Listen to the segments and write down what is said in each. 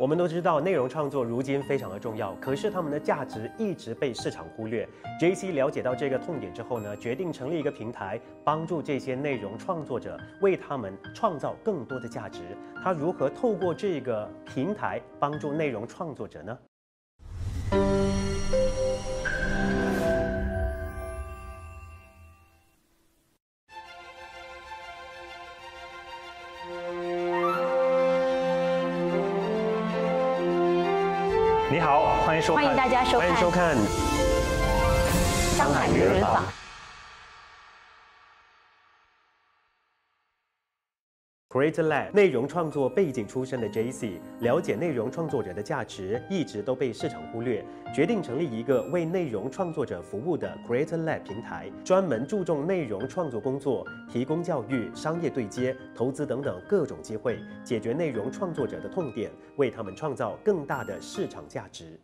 我们都知道，内容创作如今非常的重要，可是他们的价值一直被市场忽略。JC 了解到这个痛点之后呢，决定成立一个平台，帮助这些内容创作者，为他们创造更多的价值。他如何透过这个平台帮助内容创作者呢？欢迎收看上海名人坊。Creator Lab 内容创作背景出身的 JC，了解内容创作者的价值一直都被市场忽略，决定成立一个为内容创作者服务的 Creator Lab 平台，专门注重内容创作工作，提供教育、商业对接、投资等等各种机会，解决内容创作者的痛点，为他们创造更大的市场价值。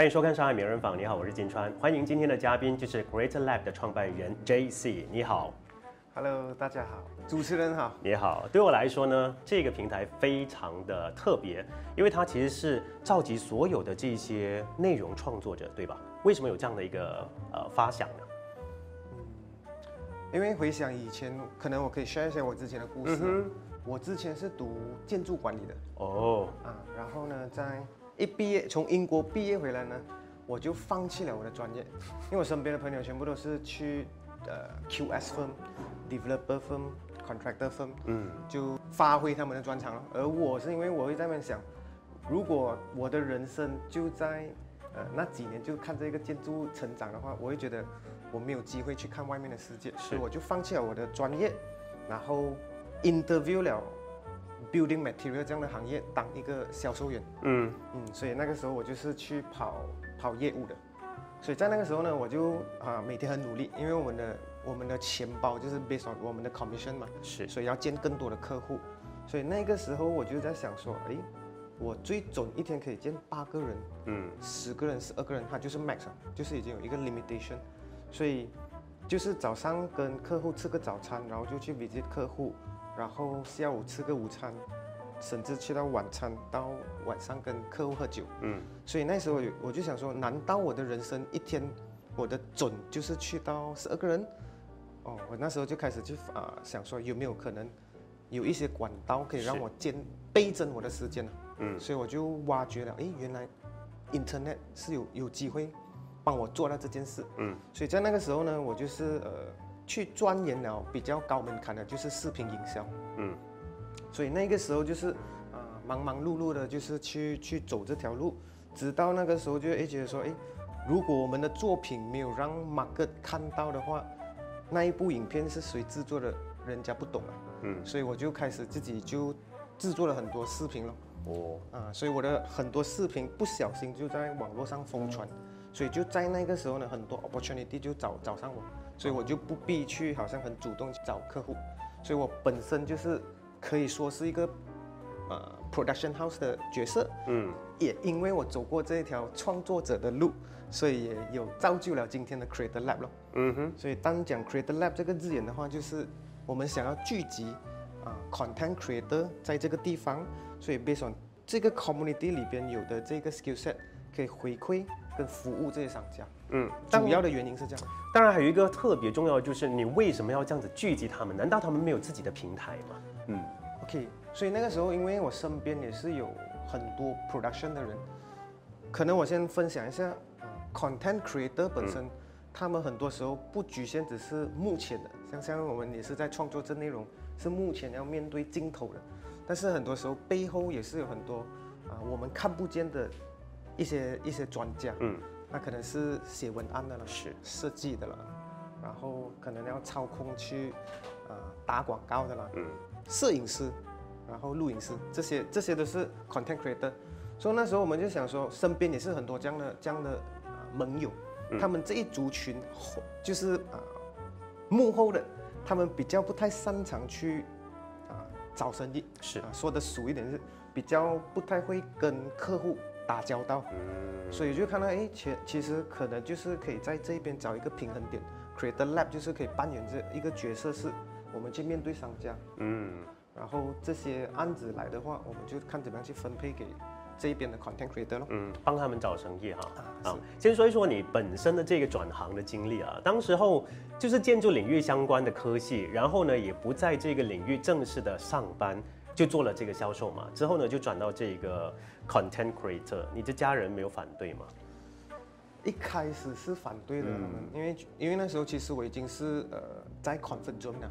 欢迎收看上海名人坊，你好，我是金川，欢迎今天的嘉宾就是 Creator Lab 的创办人 JC，你好。Hello，大家好，主持人好。你好，对我来说呢，这个平台非常的特别，因为它其实是召集所有的这些内容创作者，对吧？为什么有这样的一个呃发想呢？嗯因为回想以前，可能我可以 share 一下我之前的故事。嗯我之前是读建筑管理的哦，啊，然后呢，在一毕业从英国毕业回来呢，我就放弃了我的专业，因为我身边的朋友全部都是去呃 QS firm、developer firm、contractor firm，嗯，就发挥他们的专长了。而我是因为我会在那边想，如果我的人生就在呃那几年就看这个建筑成长的话，我会觉得我没有机会去看外面的世界，所以我就放弃了我的专业，然后 interview 了 building material 这样的行业当一个销售员。嗯，嗯，所以那个时候我就是去跑跑业务的，所以在那个时候呢，我就啊每天很努力，因为我们的我们的钱包就是 based on 我们的 commission 嘛，是。所以要见更多的客户，所以那个时候我就在想说，诶，我最准一天可以见八个人，嗯，十个人、十二个人，它就是 max，啊就是已经有一个 limitation，所以就是早上跟客户吃个早餐，然后就去 visit 客户，然后下午吃个午餐，甚至去到晚餐，到晚上跟客户喝酒，嗯，所以那时候我就想说，难道我的人生一天我的准就是去到十二个人？哦，我那时候就开始去啊、想说有没有可能有一些管道可以让我兼倍增我的时间呢？嗯所以我就挖掘了，诶，原来 Internet 是有有机会帮我做到这件事。嗯，所以在那个时候呢，我就是呃去钻研了比较高门槛的，就是视频营销。嗯，所以那个时候就是啊、忙忙碌碌的，就是去去走这条路，直到那个时候就哎觉得说，哎，如果我们的作品没有让 market 看到的话，那一部影片是谁制作的，人家不懂啊。嗯，所以我就开始自己就制作了很多视频了。哦，啊，所以我的很多视频不小心就在网络上疯传，所以就在那个时候呢，很多 opportunity 就找找上我，所以我就不必去好像很主动去找客户，所以我本身就是可以说是一个呃 production house 的角色，嗯，也因为我走过这一条创作者的路，所以也有造就了今天的 Creator Lab 咯。嗯哼，所以当讲 Creator Lab 这个字眼的话，就是我们想要聚集啊 content creator 在这个地方，所以 based on 这个 community 里边有的这个 skill set 可以回馈跟服务这些商家。嗯，主要的原因是这样。当然还有一个特别重要的就是你为什么要这样子聚集他们？难道他们没有自己的平台吗？嗯，OK，所以那个时候因为我身边也是有很多 production 的人，可能我先分享一下、呃 content creator 本身。他们很多时候不局限只是目前的，像像我们也是在创作这内容，是目前要面对镜头的，但是很多时候背后也是有很多啊、我们看不见的一些一些专家，嗯，那可能是写文案的了，是设计的了，然后可能要操控去啊、打广告的啦，嗯，摄影师，然后录影师，这些这些都是 content creator。所以那时候我们就想说，身边也是很多这样的这样的啊、盟友，他们这一族群后就是啊、幕后的，他们比较不太擅长去啊、找生意，是。啊，说的俗一点是比较不太会跟客户打交道，嗯，所以就看到哎，其其实可能就是可以在这边找一个平衡点，Creator Lab 就是可以扮演这一个角色，是我们去面对商家，嗯，然后这些案子来的话，我们就看怎么样去分配给这一边的 content creator 咯。嗯，帮他们找生意哈。啊啊，先说一说你本身的这个转行的经历啊。当时候就是建筑领域相关的科系，然后呢也不在这个领域正式的上班，就做了这个销售嘛。之后呢就转到这个 content creator，你的家人没有反对吗？一开始是反对的，嗯他们因为因为那时候其实我已经是呃在 comfort zone 了。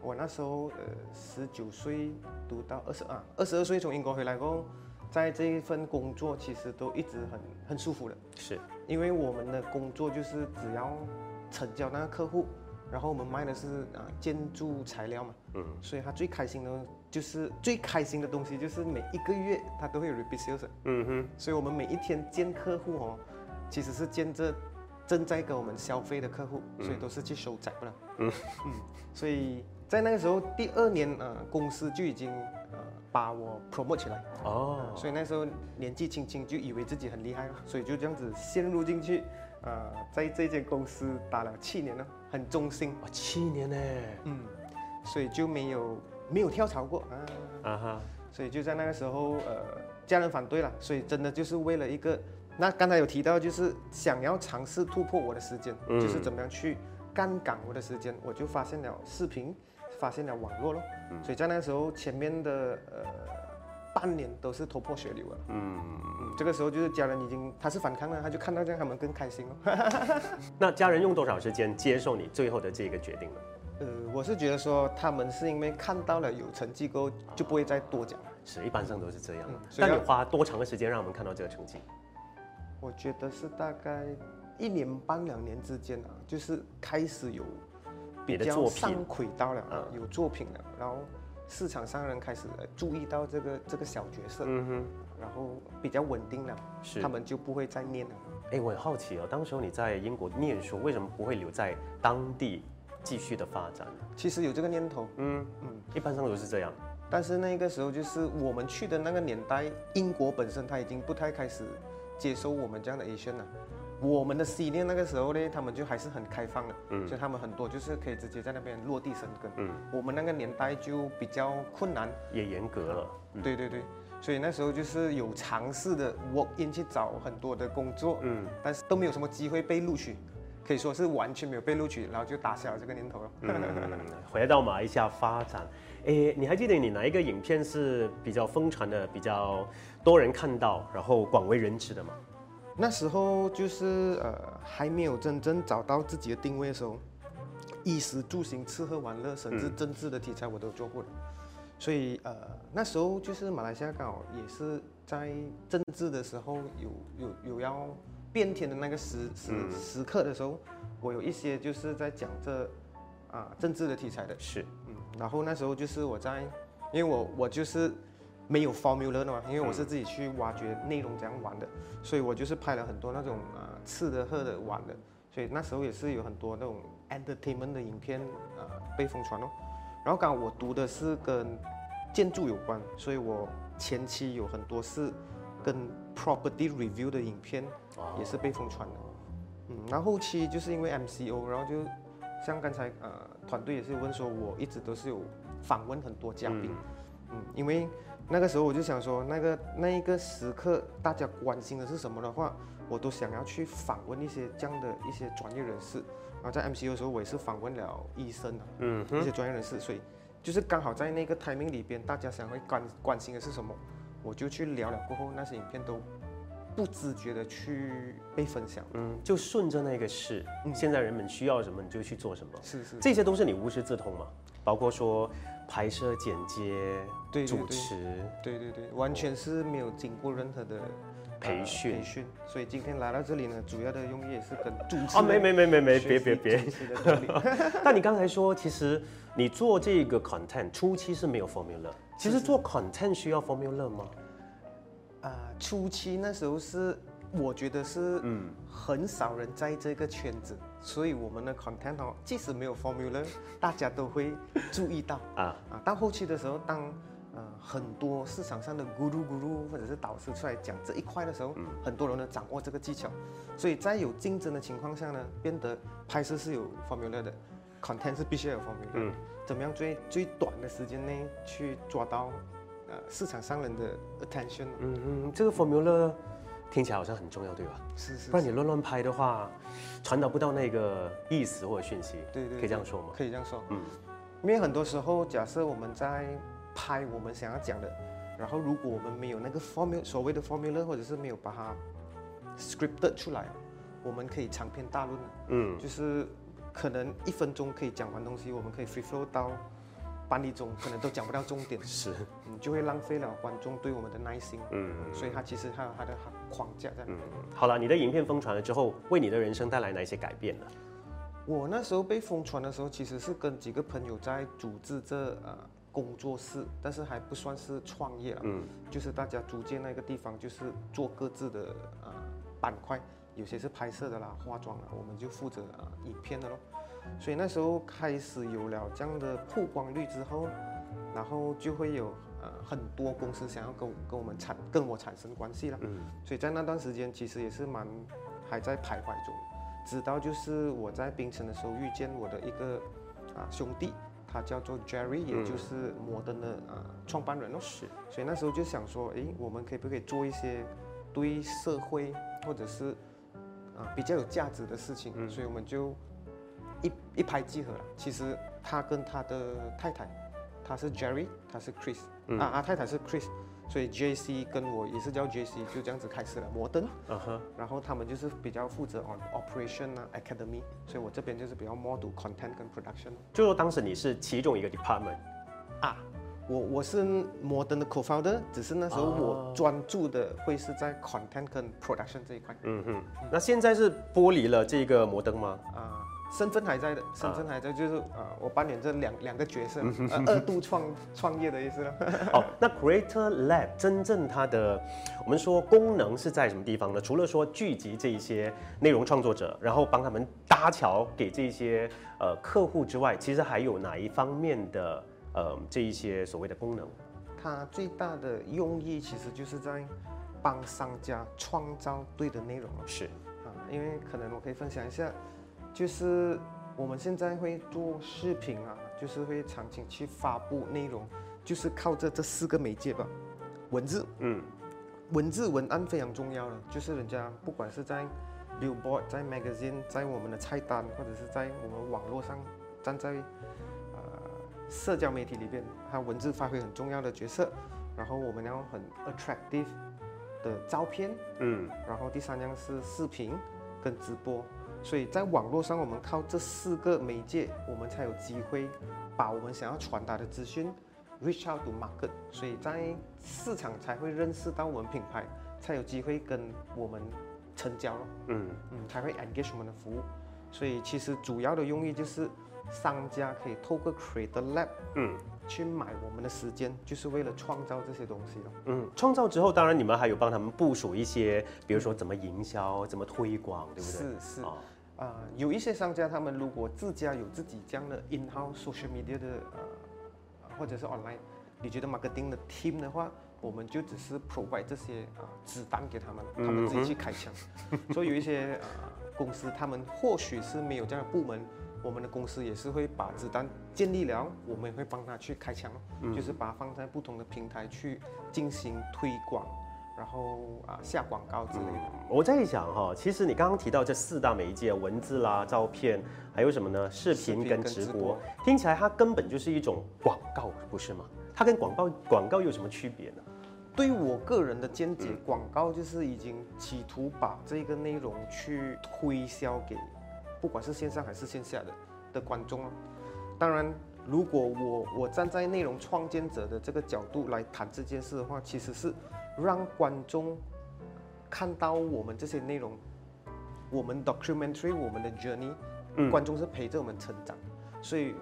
我那时候呃十九岁读到二十二二十二岁从英国回来过后，在这一份工作其实都一直很很舒服的，是，因为我们的工作就是只要成交那个客户，然后我们卖的是啊建筑材料嘛，嗯，所以他最开心的就是最开心的东西就是每一个月他都会有 repeat sales。嗯哼，所以我们每一天见客户哦，其实是见这正在跟我们消费的客户，所以都是去收窄不了。嗯。所以在那个时候第二年呃，公司就已经呃把我 promote 起来，哦，所以那时候年纪轻轻就以为自己很厉害了，所以就这样子陷入进去，呃，在这间公司打了七年了，很忠心，哦，七年呢，嗯，所以就没有没有跳槽过。啊。啊哈，所以就在那个时候，呃，家人反对了，所以真的就是为了一个，那刚才有提到，就是想要尝试突破我的时间，嗯。就是怎么样去杠杆我的时间，我就发现了视频，发现了网络咯，嗯。所以在那个时候前面的呃半年都是头破血流了，嗯，嗯，这个时候就是家人已经他是反抗了，他就看到这样他们更开心哦。那家人用多少时间接受你最后的这个决定呢？呃，我是觉得说他们是因为看到了有成绩过后，就不会再多讲了。是，一般上都是这样嗯。所以要但你花多长的时间让我们看到这个成绩？我觉得是大概一年半两年之间啊，就是开始有比较你的作品上轨道了，嗯有作品了，然后市场上人开始呃注意到这个这个小角色，嗯哼，然后比较稳定了，是他们就不会再念了。哎，我很好奇哦，当时候你在英国念书，为什么不会留在当地继续的发展？其实有这个念头，嗯嗯，一般上都是这样。但是那个时候就是我们去的那个年代，英国本身它已经不太开始接收我们这样的 Asian 了。我们的 C 念那个时候呢，他们就还是很开放的，嗯所以他们很多就是可以直接在那边落地生根。嗯，我们那个年代就比较困难，也严格了。嗯对对对，所以那时候就是有尝试的 work in 去找很多的工作，嗯但是都没有什么机会被录取，可以说是完全没有被录取，然后就打消了这个念头了。嗯，回到马来西亚发展，诶，你还记得你哪一个影片是比较疯传的，比较多人看到，然后广为人知的吗？那时候就是呃还没有真正找到自己的定位的时候，衣食住行、吃喝玩乐，甚至嗯政治的题材我都做过的。所以呃那时候就是马来西亚刚好也是在政治的时候有有有要变天的那个时时、嗯时刻的时候，我有一些就是在讲这啊政治的题材的。是，嗯，然后那时候就是我在，因为我我就是没有 formula 的嘛，因为我是自己去挖掘内容怎样玩的，所以我就是拍了很多那种啊、吃的喝的玩的，所以那时候也是有很多那种 entertainment 的影片啊、被疯传哦。然后刚好我读的是跟建筑有关，所以我前期有很多是跟 property review 的影片哦也是被疯传的。嗯，然后后期就是因为 MCO，然后就像刚才呃团队也是有问说，我一直都是有访问很多嘉宾，嗯因为那个时候我就想说，那个那一个时刻大家关心的是什么的话，我都想要去访问一些这样的一些专业人士。然后在 MCO 的时候，我也是访问了医生啊，嗯一些专业人士，所以就是刚好在那个 timing 里边，大家想会关关心的是什么，我就去聊了过后，那些影片都不自觉的去被分享。嗯，就顺着那个势，嗯。现在人们需要什么你就去做什么，是是，这些都是你无师自通嘛，包括说拍摄、剪接、主持，对对对，完全是没有经过任何的呃培训。培训，所以今天来到这里呢，主要的用意也是跟主持啊，没没没没没，别别别。但你刚才说，其实你做这个 content 初期是没有 formula，其实做 content 需要 formula 吗？啊、初期那时候是我觉得是嗯。很少人在这个圈子，所以我们的 content 哦，即使没有 formula，大家都会注意到。啊，啊。到后期的时候，当呃很多市场上的 guru guru 或者是导师出来讲这一块的时候，很多人呢掌握这个技巧，所以在有竞争的情况下呢，变得拍摄是有 formula 的，content 是必须要有 formula 的。嗯。怎么样最最短的时间内去抓到呃市场商人的 attention。嗯嗯，这个 formula 听起来好像很重要，对吧？是是，不然你乱乱拍的话，传达不到那个意思或者讯息。对对，可以这样说吗？可以这样说。嗯，因为很多时候，假设我们在拍我们想要讲的，然后如果我们没有那个 formula 所谓的 formula，或者是没有把它 scripted 出来，我们可以长篇大论。嗯，就是可能一分钟可以讲完东西，我们可以 free flow 到半粒钟，可能都讲不到重点，是，嗯，就会浪费了观众对我们的耐心。嗯，所以它其实它有它的框架在。嗯，好了，你的影片疯传了之后，为你的人生带来哪些改变呢？我那时候被疯传的时候，其实是跟几个朋友在组织这呃工作室，但是还不算是创业了。嗯，就是大家租借那个地方，就是做各自的呃板块，有些是拍摄的啦、化妆啦，我们就负责啊影片的咯。所以那时候开始有了这样的曝光率之后，然后就会有呃很多公司想要跟跟我们产跟我产生关系了。嗯，所以在那段时间其实也是蛮还在徘徊中。直到就是我在槟城的时候遇见我的一个啊兄弟，他叫做 Jerry，也就是摩登的啊创办人哦。是，所以那时候就想说，诶，我们可以不可以做一些对社会或者是啊比较有价值的事情？嗯，所以我们就一一拍即合了。其实他跟他的太太，他是 Jerry，他是 Chris，啊啊太太是 Chris。所以 J C 跟我也是叫 J C，就这样子开始了摩登，嗯哼，然后他们就是比较负责 on operation 啊 academy，所以我这边就是比较 more to content 跟 production。就说当时你是其中一个 department，啊，我我是摩登的 co-founder，只是那时候我专注的会是在 content 跟 production 这一块。嗯哼，那现在是剥离了这个摩登吗？啊。身份还在的，身份还在，就是呃，我扮演这两两个角色，二度创创业的意思了。好，那 Creator Lab 真正它的，我们说功能是在什么地方呢？除了说聚集这一些内容创作者，然后帮他们搭桥给这些呃客户之外，其实还有哪一方面的呃这一些所谓的功能？它最大的用意其实就是在帮商家创造对的内容是啊，因为可能我可以分享一下。就是我们现在会做视频啊，就是会场景去发布内容，就是靠着这四个媒介吧。文字，嗯，文字文案非常重要的，就是人家不管是在 billboard、在 magazine、在我们的菜单，或者是在我们网络上，站在呃社交媒体里边，它文字发挥很重要的角色。然后我们要很 attractive 的照片，嗯，然后第三样是视频跟直播。所以在网络上，我们靠这四个媒介，我们才有机会把我们想要传达的资讯 reach out to market，所以在市场才会认识到我们品牌，才有机会跟我们成交了。嗯嗯，才会 engage 我们的服务。所以其实主要的用意就是商家可以透过 create lab，嗯，去买我们的时间，就是为了创造这些东西了。嗯，创造之后，当然你们还有帮他们部署一些，比如说怎么营销、怎么推广，对不对？是是。啊，有一些商家，他们如果自家有自己这样的 in-house social media 的呃，或者是 online，你觉得 marketing 的 team 的话，我们就只是 provide 这些啊子弹给他们，他们自己去开枪。所以有一些啊公司，他们或许是没有这样的部门，我们的公司也是会把子弹建立了，我们也会帮他去开枪，就是把它放在不同的平台去进行推广。然后啊，下广告之类的。我在想哈，其实你刚刚提到这四大媒介，文字啦、照片，还有什么呢？视频跟直播，听起来它根本就是一种广告，不是吗？它跟广告广告有什么区别呢？对于我个人的见解，广告就是已经企图把这个内容去推销给，不管是线上还是线下的的观众了。当然，如果我我站在内容创建者的这个角度来谈这件事的话，其实是。让观众看到我们这些内容，我们 documentary 我们的 journey，观众是陪着我们成长，所以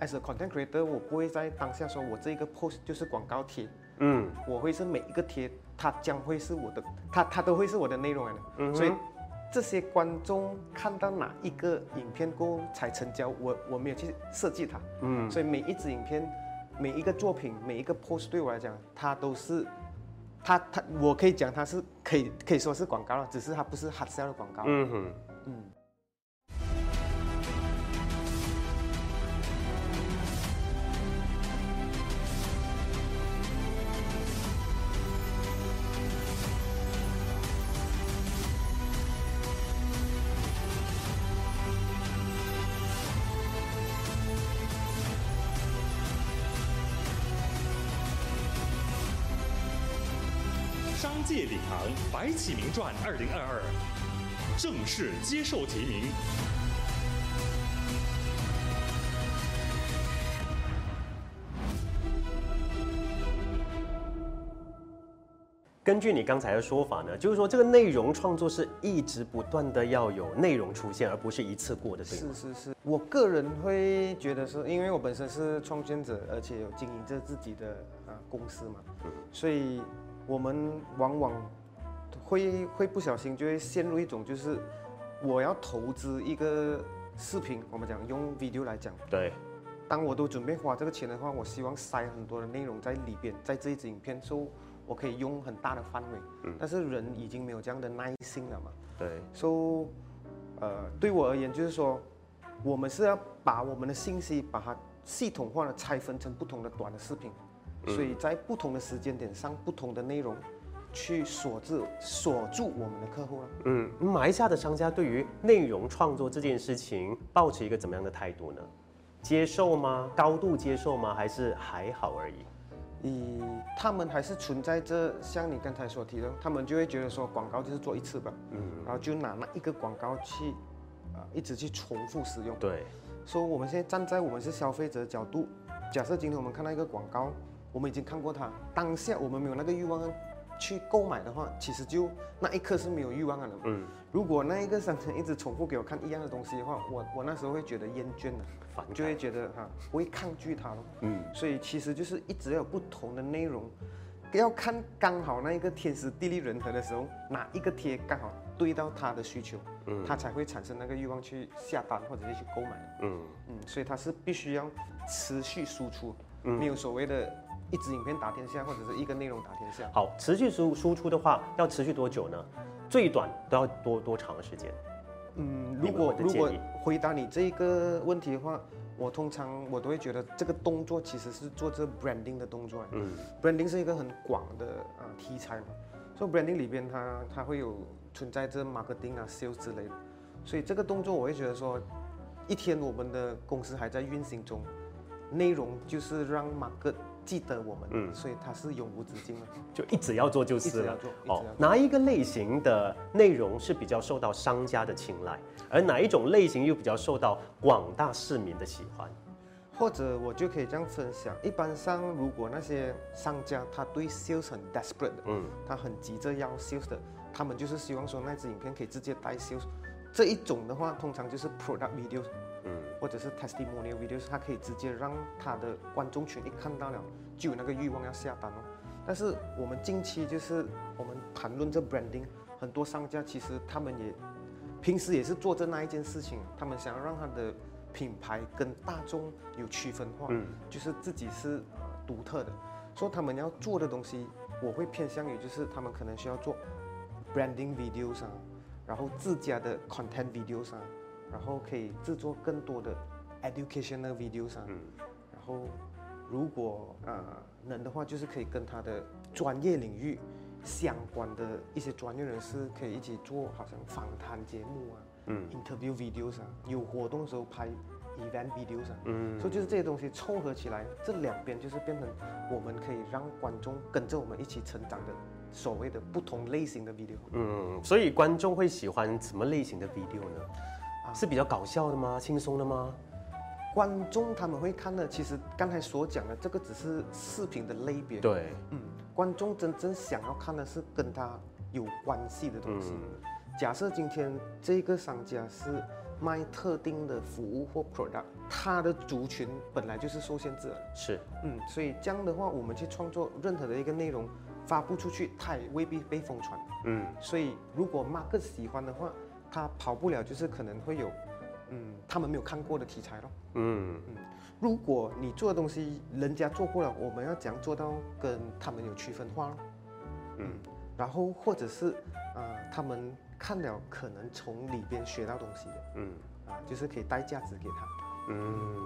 as a content creator，我不会在当下说我这一个 post 就是广告贴，嗯，我会是每一个贴，它将会是我的，它它都会是我的内容来的，嗯所以这些观众看到哪一个影片过后才成交，我我没有去设计它，嗯，所以每一支影片，每一个作品，每一个 post 对我来讲，它都是。他他，我可以讲他是可以可以说是广告了，只是他不是 hard sell 的广告。嗯哼，嗯。商界领航白起名传二零二二正式接受提名。根据你刚才的说法呢，就是说这个内容创作是一直不断的要有内容出现，而不是一次过的，对吗？是是是，我个人会觉得是，因为我本身是创建者，而且有经营着自己的啊公司嘛，所以我们往往会会不小心就会陷入一种就是我要投资一个视频，我们讲用 video 来讲，对，当我都准备花这个钱的话，我希望塞很多的内容在里边，在这一支影片，所以我可以用很大的范围。嗯。但是人已经没有这样的耐心了嘛，对，所以呃，对我而言就是说，我们是要把我们的信息把它系统化的拆分成不同的短的视频，所以在不同的时间点上，不同的内容。去锁住锁住我们的客户了。嗯，马来西亚的商家对于内容创作这件事情，保持一个怎么样的态度呢？接受吗？高度接受吗？还是还好而已？以他们还是存在着像你刚才所提的，他们就会觉得说广告就是做一次吧，嗯，然后就拿那一个广告去，啊、一直去重复使用。对，所以我们现在站在我们是消费者的角度，假设今天我们看到一个广告，我们已经看过它，当下我们没有那个欲望去购买的话，其实就那一刻是没有欲望了的。嗯，如果那一个商城一直重复给我看一样的东西的话，我我那时候会觉得厌倦了，反就会觉得哈、我会抗拒它了。嗯，所以其实就是一直要有不同的内容，要看刚好那一个天时地利人和的时候，哪一个贴刚好对到他的需求，嗯他才会产生那个欲望去下单或者是去购买。嗯，嗯，所以它是必须要持续输出，嗯没有所谓的一支影片打天下，或者是一个内容打天下。好，持续输输出的话，要持续多久呢？最短都要多多长的时间？嗯，如果如果回答你这个问题的话，我通常我都会觉得这个动作其实是做这 branding 的动作。嗯 branding 是一个很广的啊、题材嘛，所以 branding 里边它它会有存在着 marketing 啊 sales 之类的，所以这个动作我会觉得说，一天我们的公司还在运行中，内容就是让 market 记得我们，嗯所以它是永无止境的。就一直要做就是了哦要做，哪一个类型的内容是比较受到商家的青睐，而哪一种类型又比较受到广大市民的喜欢？或者我就可以这样分享，一般上如果那些商家他对 sales 很 desperate 的，嗯，他很急着要 sales 的，他们就是希望说那支影片可以直接带 sales。这一种的话，通常就是 product videos，嗯，或者是 testimonial videos，它可以直接让他的观众群一看到了就有那个欲望要下单哦。但是我们近期就是我们谈论这 branding，很多商家其实他们也平时也是做着那一件事情，他们想要让他的品牌跟大众有区分化，嗯。就是自己是呃独特的，所以他们要做的东西，我会偏向于就是他们可能需要做 branding videos 啊，然后自家的 content videos 啊，然后可以制作更多的 educational videos 啊，嗯然后如果呃能的话，就是可以跟他的专业领域相关的一些专业人士可以一起做，好像访谈节目啊，嗯，interview videos 啊，有活动的时候拍 event videos 啊，嗯所以就是这些东西凑合起来，这两边就是变成我们可以让观众跟着我们一起成长的所谓的不同类型的 video。嗯，所以观众会喜欢什么类型的 video 呢？啊是比较搞笑的吗？轻松的吗？观众他们会看的，其实刚才所讲的这个只是视频的类别。，对，嗯，观众真正想要看的是跟他有关系的东西。嗯假设今天这个商家是卖特定的服务或 product，他的族群本来就是受限制的。是，嗯，所以这样的话，我们去创作任何的一个内容发布出去，它也未必被疯传。嗯所以如果 market 喜欢的话，它跑不了，就是可能会有，嗯，他们没有看过的题材咯。嗯嗯如果你做的东西人家做过了，我们要怎样做到跟他们有区分化咯？嗯然后或者是啊、呃他们看了可能从里边学到东西的嗯啊、就是可以带价值给他。嗯，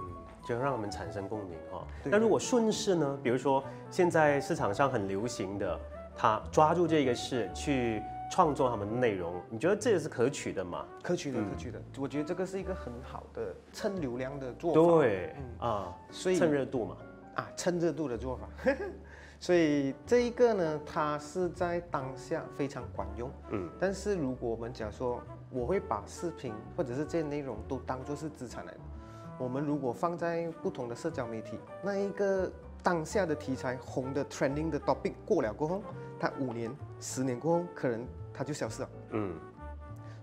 就让我们产生共鸣哈。对那如果顺势呢？比如说现在市场上很流行的，他抓住这个事去创作他们的内容，你觉得这个是可取的吗？可取的，嗯可取的，我觉得这个是一个很好的蹭流量的做法。对，嗯啊，所以蹭热度嘛。啊，蹭热度的做法。所以这一个呢，它是在当下非常管用。嗯，但是如果我们讲说，我会把视频或者是这些内容都当做是资产来的，我们如果放在不同的社交媒体，那一个当下的题材红的 trending 的 topic 过了过后，它五年、十年过后，可能它就消失了。嗯，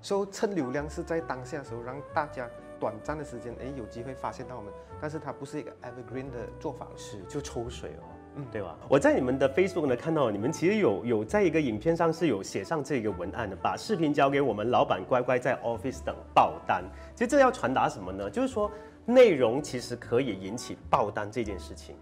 所以趁流量是在当下的时候，让大家短暂的时间，哎，有机会发现到我们，但是它不是一个 evergreen 的做法。是就抽水哦。嗯对吧？我在你们的 Facebook 呢看到你们其实有有在一个影片上是有写上这个文案的，把视频交给我们老板，乖乖在 Office 等爆单。其实这要传达什么呢？就是说内容其实可以引起爆单这件事情。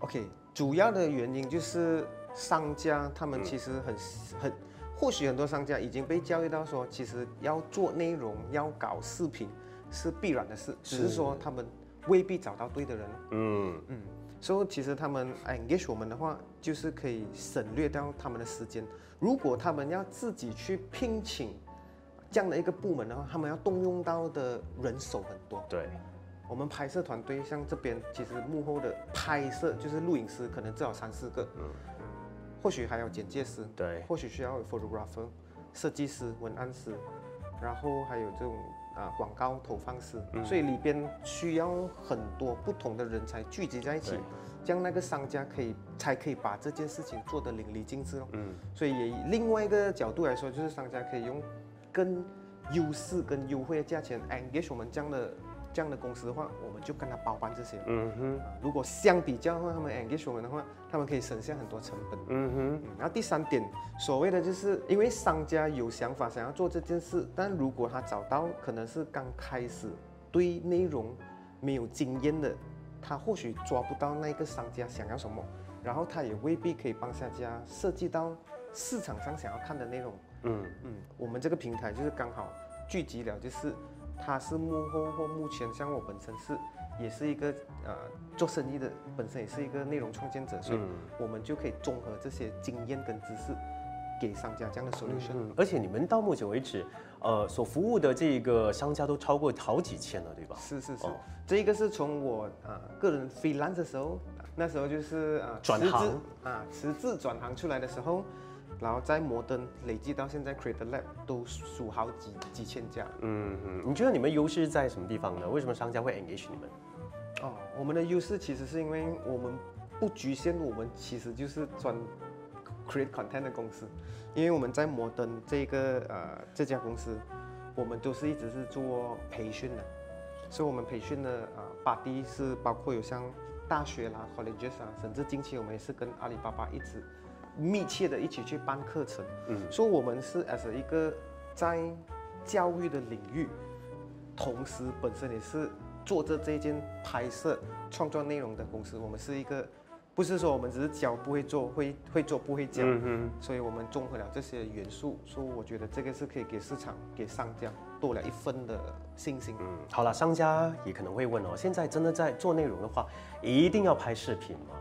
OK，主要的原因就是商家他们其实很、很，或许很多商家已经被教育到说，其实要做内容、要搞视频是必然的事，只是说他们未必找到对的人。嗯，嗯，所以其实他们 engage 我们的话，就是可以省略掉他们的时间。如果他们要自己去聘请这样的一个部门的话，他们要动用到的人手很多。对，我们拍摄团队像这边，其实幕后的拍摄就是录影师，可能至少三四个，或许还有剪介师，对。或许需要有 photographer、设计师、文案师，然后还有这种啊广告投放师，所以里边需要很多不同的人才聚集在一起对，这样那个商家可以才可以把这件事情做得淋漓尽致哦。嗯，所以也以另外一个角度来说，就是商家可以用更优势、跟优惠的价钱 engage 我们这样的这样的公司的话，我们就跟他包办这些。嗯哼，啊如果相比较的话，他们 engage 我们的话，他们可以省下很多成本。嗯哼，嗯，然后第三点，所谓的就是因为商家有想法想要做这件事，但如果他找到可能是刚开始对内容没有经验的，他或许抓不到那个商家想要什么，然后他也未必可以帮商家设计到市场上想要看的内容。嗯，嗯，我们这个平台就是刚好聚集了，就是它是幕后或目前，像我本身是也是一个呃做生意的，本身也是一个内容创建者，所以嗯。我们就可以综合这些经验跟知识，给商家这样的 solution。嗯，而且你们到目前为止，呃，所服务的这个商家都超过好几千了，对吧？是是是，哦。这一个是从我啊、个人 freelance 的时候，那时候就是啊转行。啊辞职转行出来的时候，然后在摩登累计到现在 Creator Lab 都数好几几千家。嗯嗯，你觉得你们优势在什么地方呢？为什么商家会 engage 你们？哦，我们的优势其实是因为我们不局限，我们其实就是专 create content 的公司，因为我们在摩登这个呃这家公司，我们都是一直是做培训的，所以我们培训的啊 body 是包括有像大学啦、colleges 啊，甚至近期我们也是跟阿里巴巴一直密切的一起去办课程，嗯。所以我们是 as 一个在教育的领域，同时本身也是做着这件拍摄创作内容的公司，我们是一个。不是说我们只是教不会做，会会做不会教，嗯所以我们综合了这些元素，所以我觉得这个是可以给市场、给商家多了一分的信心。嗯，好了，商家也可能会问哦，现在真的在做内容的话，一定要拍视频吗？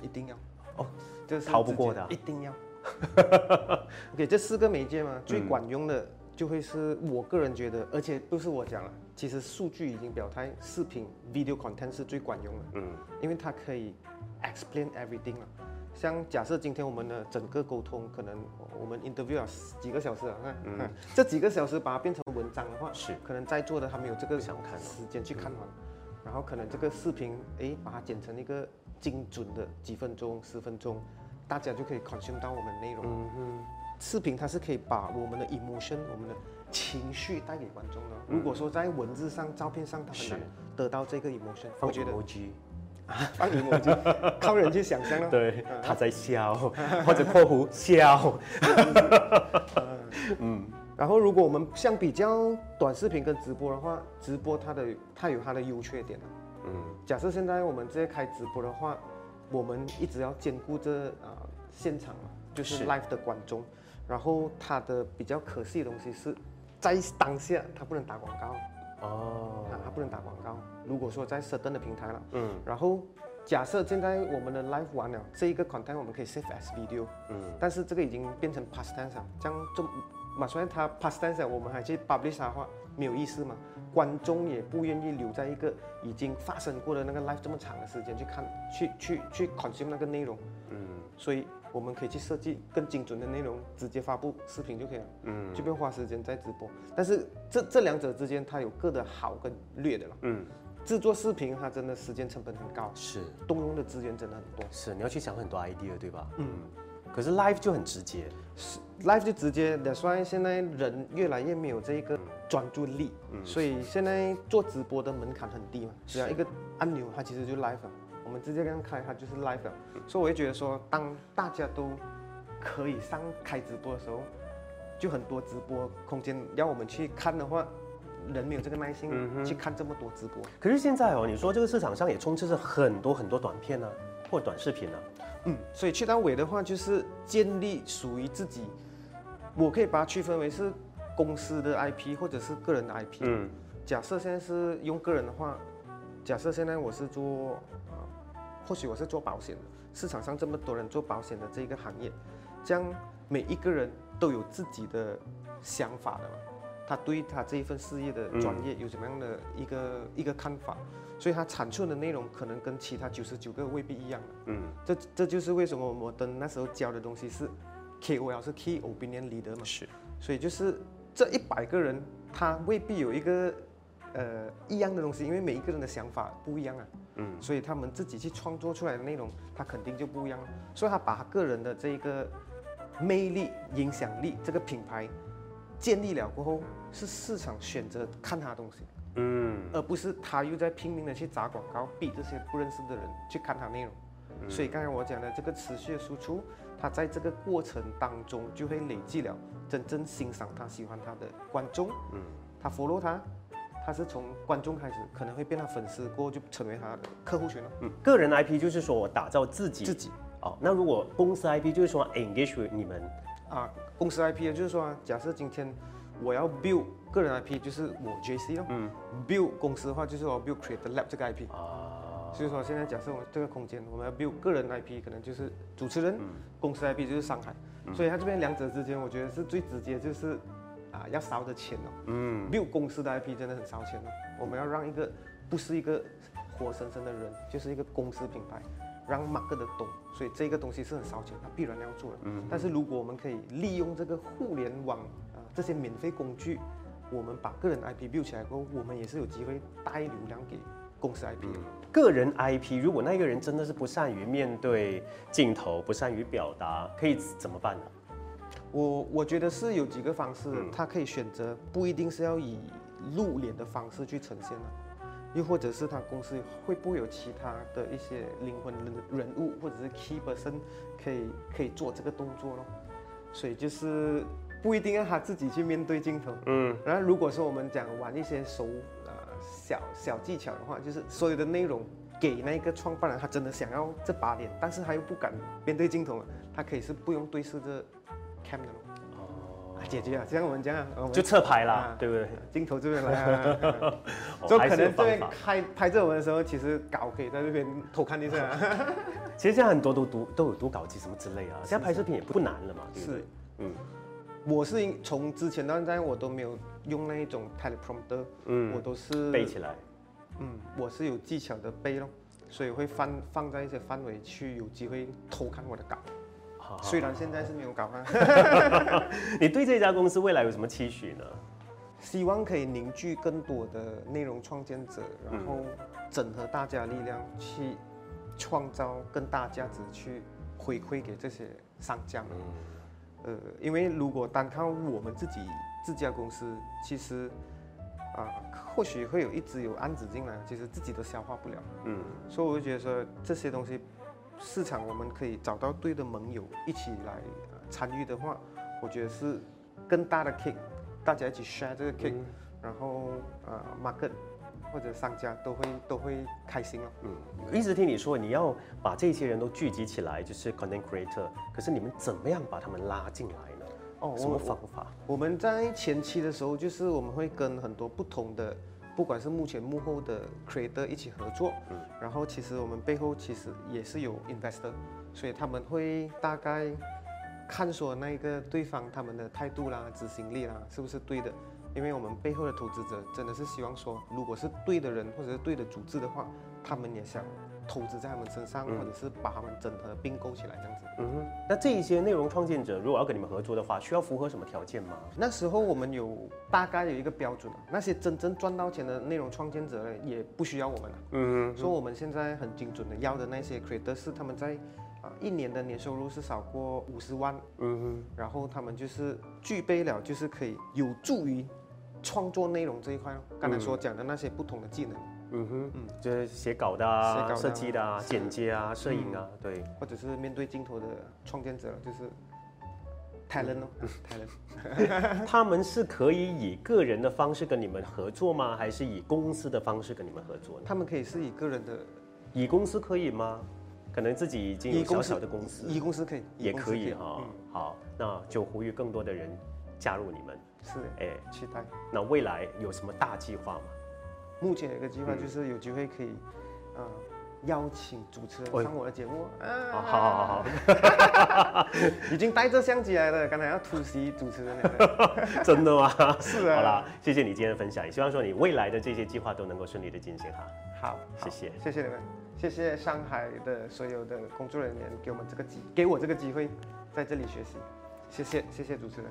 一定要。哦，这是逃不过的啊。一定要。OK，这四个媒介嘛，最管用的就会是我个人觉得，而且不是我讲了，其实数据已经表态，视频 video content 是最管用的，嗯。因为它可以 explain everything 啊。像假设今天我们的整个沟通，可能我们 interview 了几个小时啊，看、嗯。这几个小时把它变成文章的话，是。可能在座的他没有这个不想看哦时间去看完，然后可能这个视频，诶，把它剪成一个精准的几分钟、十分钟，大家就可以 consume 到我们内容。嗯哼，视频它是可以把我们的 emotion、我们的情绪带给观众的。如果说在文字上、照片上，它很难是。得到这个 emotion，放我觉得 emoji，放 emoji 靠人去想象了。对，他在笑，或者括弧笑，嗯。然后，如果我们相比较短视频跟直播的话，直播它的它有它的优缺点啊嗯。假设现在我们直接开直播的话，我们一直要兼顾这啊、现场嘛，就是是。live 的观众。然后它的比较可惜的东西是，在当下它不能打广告。哦。啊，它不能打广告。如果说在 certain 的平台了，嗯。然后假设现在我们的 live 完了，这一个 content 我们可以 save as video，嗯。但是这个已经变成 past tense 了，这样就马虽然他 past tense，我们还去 publish 他的话，没有意思嘛。观众也不愿意留在一个已经发生过的那个 life 这么长的时间去看，去去去 consume 那个内容。嗯，所以我们可以去设计更精准的内容，直接发布视频就可以了。嗯，就不用花时间在直播。但是这这两者之间，它有各的好跟劣的了。嗯，制作视频它真的时间成本很高，是动用的资源真的很多。是，你要去想很多 idea，对吧？嗯。可是 live 就很直接，是 live 就直接。的，所以现在人越来越没有这一个专注力，所以现在做直播的门槛很低嘛，只要一个按钮，它其实就 live 了。我们直接这样开，它就是 live 了。所以我会觉得说，当大家都可以上开直播的时候，就很多直播空间要我们去看的话，人没有这个耐心去看这么多直播。可是现在哦，你说这个市场上也充斥着很多很多短片呢，或短视频呢。嗯，所以去到尾的话，就是建立属于自己，我可以把它区分为是公司的 IP 或者是个人的 IP。嗯，假设现在是用个人的话，假设现在我是做啊，或许我是做保险的，市场上这么多人做保险的这个行业，这样每一个人都有自己的想法的嘛，他对他这一份事业的专业有什么样的一个一个看法？所以它产出的内容可能跟其他九十九个未必一样嗯，这这就是为什么摩登那时候教的东西是 KOL 是 Key Opinion Leader 嘛。是。所以就是这一百个人，他未必有一个呃一样的东西，因为每一个人的想法不一样啊。嗯。所以他们自己去创作出来的内容，他肯定就不一样。所以他把他个人的这个魅力、影响力这个品牌建立了过后，是市场选择看他的东西。嗯，而不是他又在拼命的去砸广告，逼这些不认识的人去看他内容。所以刚才我讲的这个持续的输出，他在这个过程当中就会累积了真正欣赏他、喜欢他的观众。嗯，他 follow 他，他是从观众开始，可能会变成粉丝，过后就成为他的客户群了。嗯，个人 IP 就是说我打造自己。自己。哦，那如果公司 IP 就是说 engage with 你们。啊，公司 IP 就是说，假设今天。我要 build 个人 IP，就是我 JC 咯。嗯。build 公司的话，就是我 build create lab 这个 IP。啊。所以说，现在假设我这个空间，我们要 build 个人 IP，可能就是主持人。嗯。公司 IP 就是上海。嗯。所以它这边两者之间，我觉得是最直接，就是啊，要烧的钱哦。嗯。build 公司的 IP 真的很烧钱哦。我们要让一个不是一个活生生的人，就是一个公司品牌，让马克的懂。所以这个东西是很烧钱，它必然要做的。嗯。但是如果我们可以利用这个互联网。这些免费工具，我们把个人 IP build 起来过后，我们也是有机会带流量给公司 IP。个人 IP，如果那个人真的是不善于面对镜头，不善于表达，可以怎么办呢？我我觉得是有几个方式，他可以选择，不一定是要以露脸的方式去呈现啊，又或者是他公司会不会有其他的一些灵魂人人物，或者是 key person 可以可以做这个动作咯。所以就是。不一定要他自己去面对镜头，嗯，然后如果说我们讲玩一些手啊小小技巧的话，就是所有的内容给那个创办人，他真的想要这把脸，但是他又不敢面对镜头，他可以是不用对视这 cam 的哦，解决啊，像我们这样就侧拍啦，对不对？镜头这边来，就可能这边拍拍这我们的时候，其实稿可以在这边偷看一下。其实现在很多都读都有读稿机什么之类啊，现在拍视频也不难了嘛，是，嗯。我是从之前到现在我都没有用那一种 teleprompter，嗯，我都是背起来，嗯，我是有技巧的背咯，所以会放放在一些范围去有机会偷看我的稿，虽然现在是没有稿啊。你对这家公司未来有什么期许呢？希望可以凝聚更多的内容创建者，然后整合大家力量去创造更大价值，去回馈给这些商家。呃，因为如果单靠我们自己自家公司，其实啊，或许会有一直有案子进来，其实自己都消化不了。嗯，所以我就觉得说这些东西，市场我们可以找到对的盟友一起来参与的话，我觉得是更大的 cake，大家一起 share 这个 cake，然后呃，market。或者商家都会都会开心了。嗯，一直听你说你要把这些人都聚集起来，就是 content creator。可是你们怎么样把他们拉进来呢？哦，什么方法？我们在前期的时候，就是我们会跟很多不同的，不管是幕前幕后的 creator 一起合作。嗯。然后其实我们背后其实也是有 investor，所以他们会大概看说那个对方他们的态度啦、执行力啦，是不是对的？因为我们背后的投资者真的是希望说，如果是对的人或者是对的组织的话，他们也想投资在他们身上，或者是把他们整合并购起来这样子。嗯哼，那这一些内容创建者如果要跟你们合作的话，需要符合什么条件吗？那时候我们有大概有一个标准，那些真正赚到钱的内容创建者呢，也不需要我们了。嗯所以我们现在很精准的要的那些 creator 是他们在啊一年的年收入是少过五十万，嗯然后他们就是具备了就是可以有助于创作内容这一块咯。刚才所讲的那些不同的技能，嗯哼，嗯就是写稿的设计的啊、剪接啊、摄影啊，对。或者是面对镜头的创建者，就是 talent 哦，talent。他们是可以以个人的方式跟你们合作吗？还是以公司的方式跟你们合作呢？他们可以是以个人的，以公司可以吗？可能自己已经有小小的公司，以公司可以，以也可以哈、嗯，好，那就呼吁更多的人加入你们。是的，哎，期待。那未来有什么大计划吗？目前有一个计划嗯就是有机会可以，呃，邀请主持人哎上我的节目。好啊，好好好，已经带着相机来了，刚才要突袭主持人了。真的吗？是啊好啦，谢谢你今天的分享，也希望说你未来的这些计划都能够顺利的进行哈。好，谢谢谢谢你们，谢谢上海的所有的工作人员给我们这个机，给我这个机会在这里学习，谢谢，谢谢主持人。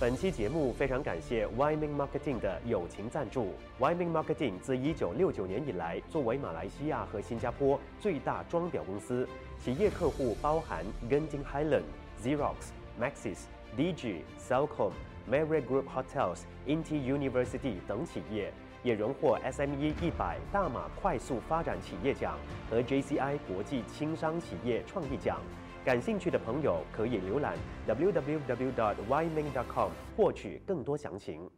本期节目非常感谢 Wyman Marketing 的友情赞助。Wyman Marketing 自1969年以来，作为马来西亚和新加坡最大装裱公司，企业客户包含 Genting Highland、Xerox、Maxis、DG、Cellcom、Marriott Group Hotels、Inti University 等企业，也荣获 SME 一百大马快速发展企业奖和 JCI 国际轻商企业创意奖。感兴趣的朋友可以浏览 www.yming.com 获取更多详情。